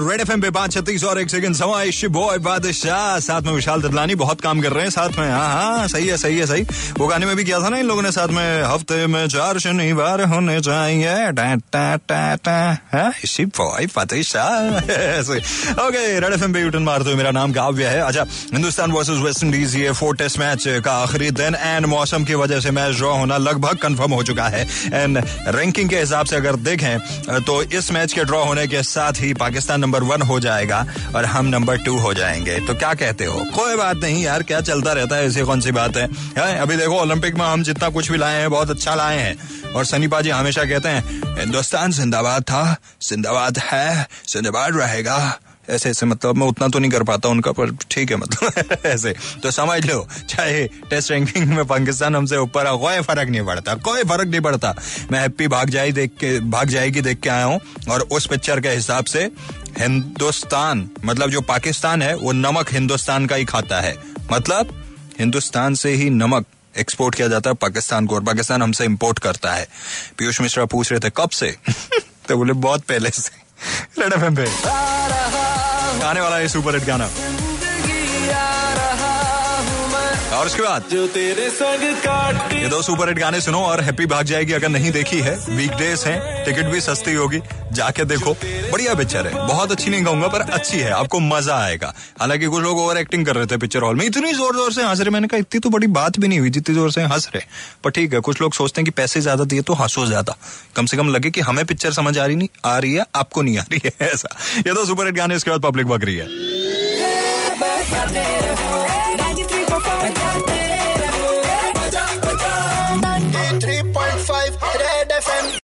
Red FM पे पाँच छत्तीस और एक सेकंड समय बॉय बादशाह। साथ में विशाल ददलानी, बहुत काम कर रहे हैं साथ में। हाँ हाँ सही है सही है, सही। वो गाने में भी किया था ना इन लोगों ने साथ में, हफ़्ते में चार शनिवार होने चाहिए। बादशाह। ओके रेड एफ़ पे यूटन मारते हुए मेरा नाम काव्य है। अच्छा हिंदुस्तान वर्सेस वेस्ट इंडीज ये फोर टेस्ट मैच का आखिरी दिन एंड मौसम की वजह से मैच ड्रॉ होना लगभग कंफर्म हो चुका है। एंड रैंकिंग के हिसाब से अगर देखें तो इस मैच के ड्रॉ होने के साथ ही पाकिस्तान नंबर वन हो जाएगा और हम नंबर टू हो जाएँगे। तो क्या कहते हो? कोई बात नहीं यार, क्या चलता रहता है, ऐसी कौन सी बात है? अभी देखो ओलंपिक में हम जितना कुछ भी लाए हैं, बहुत अच्छा लाए हैं। और सनी पाजी हमेशा कहते हैं, हिंदुस्तान जिंदाबाद था, जिंदाबाद है, जिंदाबाद रहेगा। ऐसे ऐसे मतलब मैं उतना तो नहीं कर पाता उनका, पर ठीक है मतलब ऐसे। तो समझ लो, चाहे टेस्ट रैंकिंग में पाकिस्तान हमसे ऊपर है कोई फ़र्क नहीं पड़ता, कोई फ़र्क नहीं पड़ता। मैं हैप्पी भाग जाए देख के, भाग जाएगी देख के आया हूँ, और उस पिक्चर के हिसाब से हिंदुस्तान मतलब जो पाकिस्तान है, वो नमक हिंदुस्तान का ही खाता है। मतलब हिंदुस्तान से ही नमक एक्सपोर्ट किया जाता है पाकिस्तान को और पाकिस्तान हमसे इम्पोर्ट करता है। पीयूष मिश्रा पूछ रहे थे, कब से? तो बोले, बहुत पहले से। रेड एफ़ पे वाला है सुपर हिट गाना। और उसके बाद? जो तेरे संग काट ये दो सुपर हिट गाने सुनो और हैप्पी भाग जाएगी अगर नहीं देखी है। वीकडेज हैं टिकट भी सस्ती होगी। जाके देखो। बढ़िया पिक्चर है। बहुत अच्छी नहीं कहूँगा पर अच्छी है। आपको मज़ा आएगा। हालाँकि कुछ लोग ओवर एक्टिंग कर रहे थे पिक्चर हॉल में। इतनी ज़ोर ज़ोर से हंस रहे। मैंने कहा इतनी तो बड़ी बात भी नहीं हुई जितनी ज़ोर से हंस रहे। पर ठीक है कुछ लोग सोचते हैं कि पैसे ज़्यादा दिए तो हंसो ज़्यादा। कम से कम लगे कि हमें पिक्चर समझ आ रही नहीं आ रही है आपको नहीं आ रही है ऐसा। ये तो सुपर हिट गाने इसके बाद पब्लिक बग रही है।